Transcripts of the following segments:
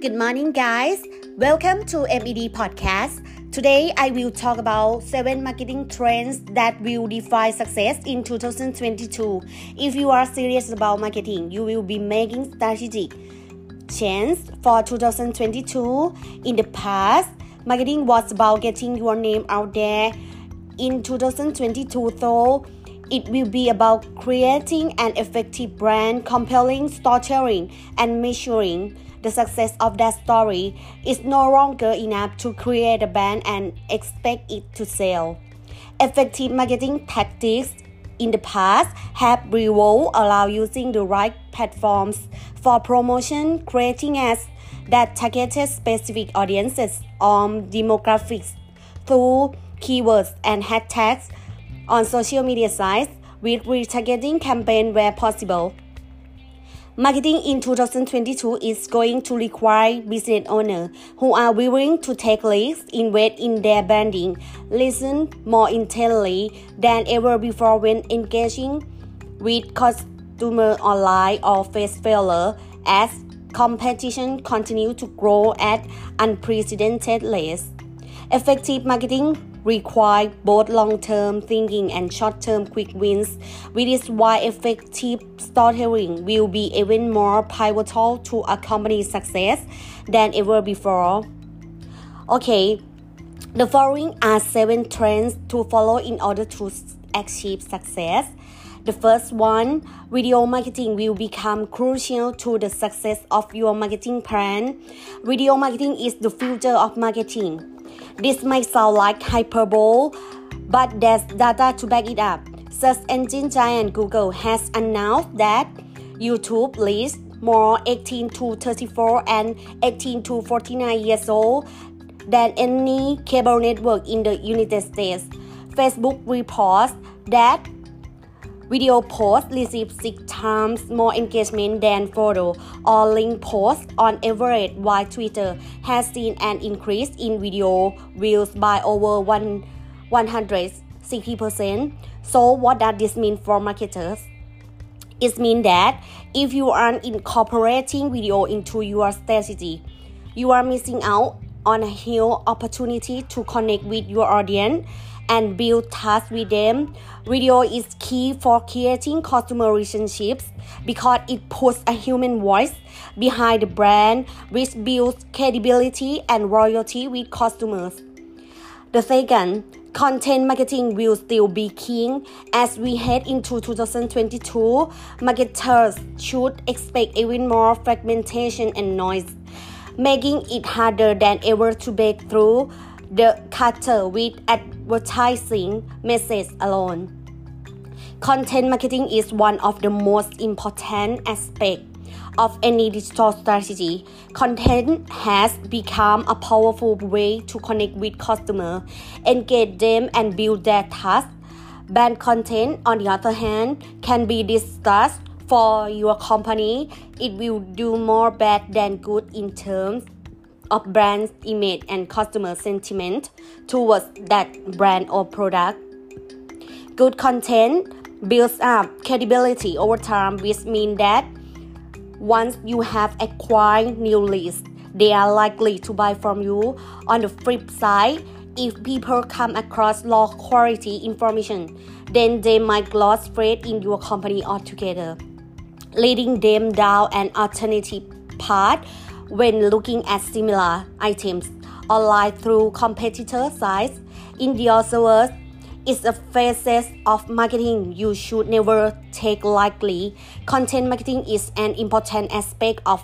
Good morning, guys. Welcome to MED Podcast. Today, I will talk about seven marketing trends that will define success in 2022. If you are serious about marketing, you will be making strategic change for 2022. In the past, marketing was about getting your name out there. In 2022, though, it will be about creating an effective brand, compelling storytelling, and measuring the success of that story is no longer enough to create a brand and expect it to sell. Effective marketing tactics in the past have revolved around using the right platforms for promotion, creating ads that targeted specific audiences or demographics through keywords and hashtags on social media sites with retargeting campaign where possible. Marketing in 2022 is going to require business owners who are willing to take risks, invest in their branding, listen more intently than ever before when engaging with customers online or face failure as competition continues to grow at unprecedented rates. Effective marketing require both long-term thinking and short-term quick wins, which is why effective storytelling will be even more pivotal to a company's success than ever before. Okay, the following are seven trends to follow in order to achieve success. The first one, video marketing will become crucial to the success of your marketing plan. Video marketing is the future of marketing. This might sound like hyperbole, but there's data to back it up. Search engine giant Google has announced that YouTube lists more 18 to 34 and 18 to 49 years old than any cable network in the United States. Facebook reports that Video posts receive six times more engagement than photo or link posts on average, while Twitter has seen an increase in video views by over one, 160%. So, what does this mean for marketers? It means that if you aren't incorporating video into your strategy, you are missing out on a huge opportunity to connect with your audience and build trust with them. Video is key for creating customer relationships because it puts a human voice behind the brand, which builds credibility and loyalty with customers. The second, content marketing will still be king as we head into 2022. Marketers should expect even more fragmentation and noise, making it harder than ever to break through the cutter with advertising message alone. Content marketing is one of the most important aspects of any digital strategy. Content has become a powerful way to connect with customers, engage them, and build their trust. Bad content, on the other hand, can be discussed for your company. It will do more bad than good in terms of brand image and customer sentiment towards that brand or product. Good content builds up credibility over time, which means that once you have acquired new leads, they are likely to buy from you. On the flip side, if people come across low quality information, then they might lose faith in your company altogether, leading them down an alternative path when looking at similar items online through competitor sites. In the other words, it's a facet of marketing you should never take lightly. Content marketing is an important aspect of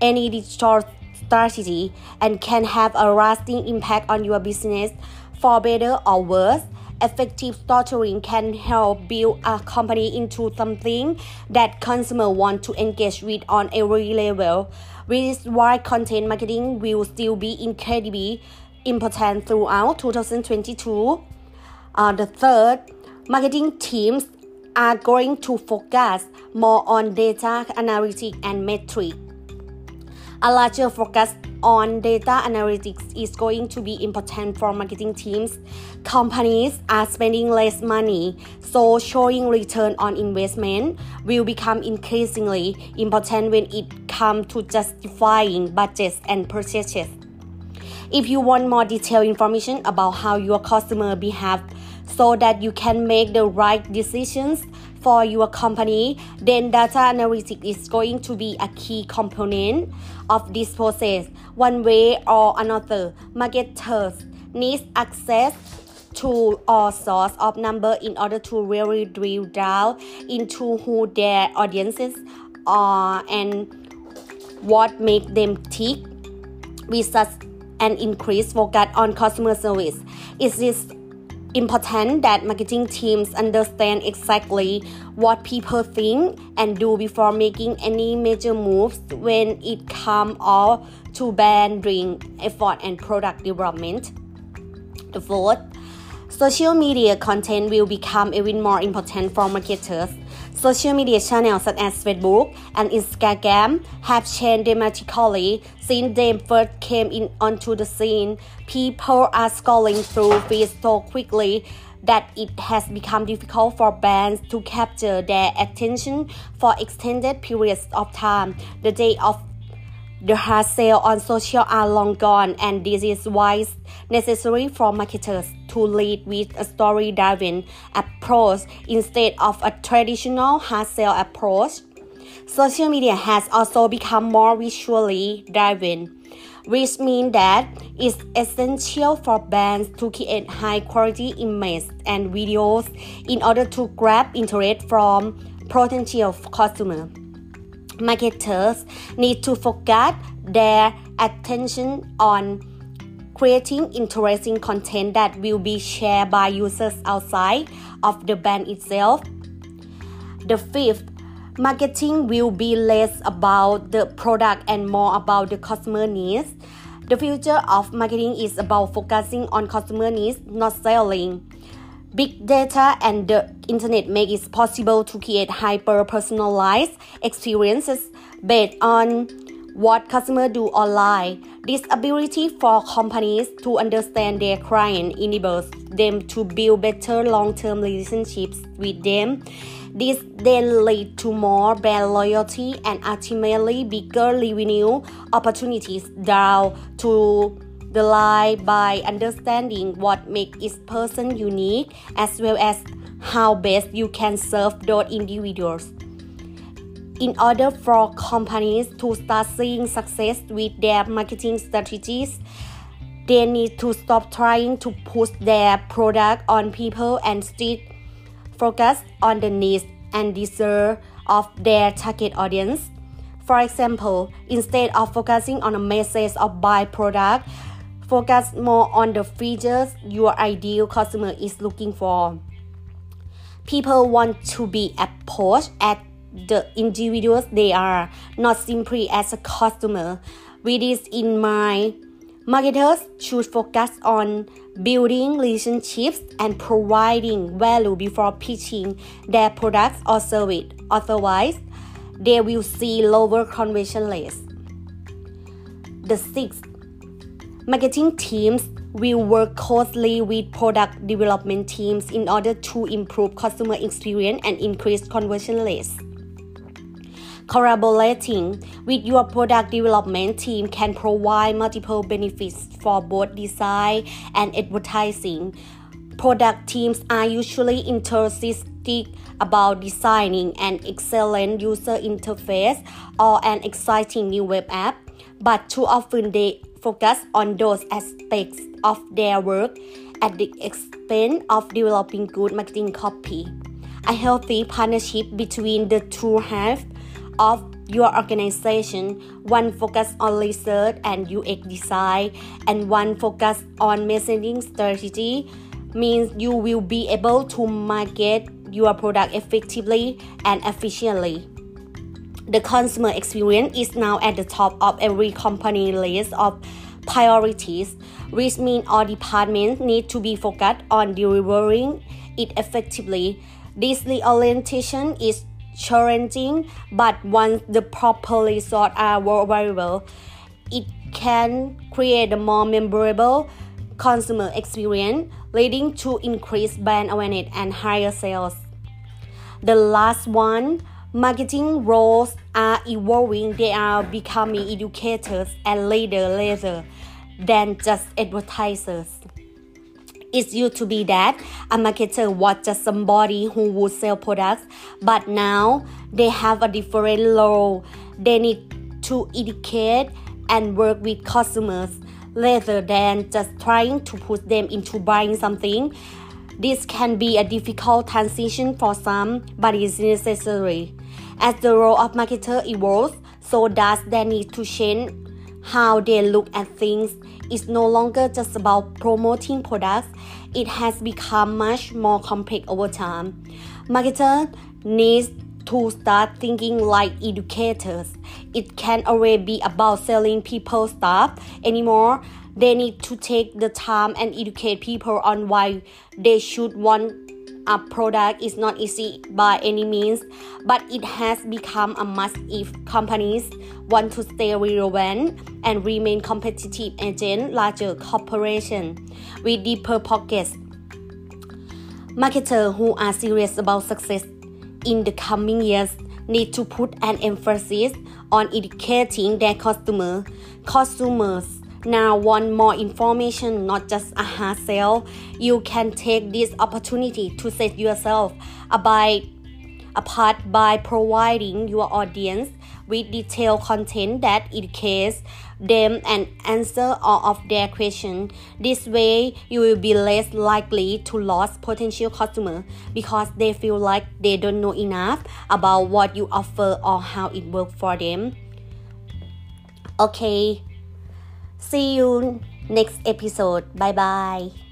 any digital strategy and can have a lasting impact on your business for better or worse. Effective storytelling can help build a company into something that consumers want to engage with on every level which is why content marketing will still be incredibly important throughout 2022. Uh, the third, marketing teams are going to focus more on data analytics and metrics. A larger focus on data analytics is going to be important for marketing teams. Companies are spending less money, so showing return on investment will become increasingly important when it comes to justifying budgets and purchases. If you want more detailed information about how your customer behave so that you can make the right decisions for your company, then data analytics is going to be a key component of this process. One way or another, marketers need access to all source of number in order to really drill down into who their audiences are and what make them tick with such an increased focus on customer service. It is important that marketing teams understand exactly what people think and do before making any major moves when it comes all to branding effort and product development. The fourth, social media content will become even more important for marketers. Social media channels such as Facebook and Instagram have changed dramatically since they first came in onto the scene. People are scrolling through feeds so quickly that it has become difficult for brands to capture their attention for extended periods of time. The day of the hard sale on social are long gone, and this is why it's necessary for marketers to lead with a story-driven approach instead of a traditional hard sale approach. Social media has also become more visually driven, which means that it's essential for brands to create high quality images and videos in order to grab interest from potential customers marketers need to focus their attention on creating interesting content that will be shared by users outside of the brand itself. The fifth, marketing will be less about the product and more about the customer needs. The future of marketing is about focusing on customer needs, not selling. Big data and the internet make it possible to create hyper personalized experiences based on what customers do online. This ability for companies to understand their client enables them to build better long-term relationships with them. This then leads to more brand loyalty and ultimately bigger revenue opportunities down to the by understanding what makes each person unique as well as how best you can serve those individuals. In order for companies to start seeing success with their marketing strategies, they need to stop trying to push their product on people and instead focus on the needs and desire of their target audience. For example, instead of focusing on a message of buy product, Focus more on the features your ideal customer is looking for. People want to be approached at the individuals they are, not simply as a customer. With this in mind, marketers should focus on building relationships and providing value before pitching their products or service. Otherwise, they will see lower conversion rates. The sixth Marketing teams will work closely with product development teams in order to improve customer experience and increase conversion rates. Collaborating with your product development team can provide multiple benefits for both design and advertising. Product teams are usually enthusiastic about designing an excellent user interface or an exciting new web app, but too often they focus on those aspects of their work at the expense of developing good marketing copy. A healthy partnership between the two halves of your organization, one focus on research and UX design, and one focus on messaging strategy, means you will be able to market your product effectively and efficiently. The consumer experience is now at the top of every company list of priorities, which means all departments need to be focused on delivering it effectively. This reorientation is challenging, but once the properly sought are variable, it can create a more memorable consumer experience, leading to increased brand awareness and higher sales. The last one, marketing roles are evolving. They are becoming educators and later, rather than just advertisers. It used to be that a marketer was just somebody who would sell products, but now they have a different role. They need to educate and work with customers rather than just trying to push them into buying something. This can be a difficult transition for some, but is necessary. As the role of marketer evolves, so does their need to change how they look at things. It's no longer just about promoting products, it has become much more complex over time. Marketer needs to start thinking like educators. It can't always be about selling people stuff anymore. They need to take the time and educate people on why they should want a product is not easy by any means, but it has become a must if companies want to stay relevant and remain competitive against larger corporations with deeper pockets. Marketers who are serious about success in the coming years need to put an emphasis on educating their customer. Consumers now want more information, not just a hard sell. You can take this opportunity to set yourself apart, apart by providing your audience with detailed content that educates them and answer all of their questions. This way, you will be less likely to lose potential customers because they feel like they don't know enough about what you offer or how it works for them. Okay, see you next episode. Bye bye.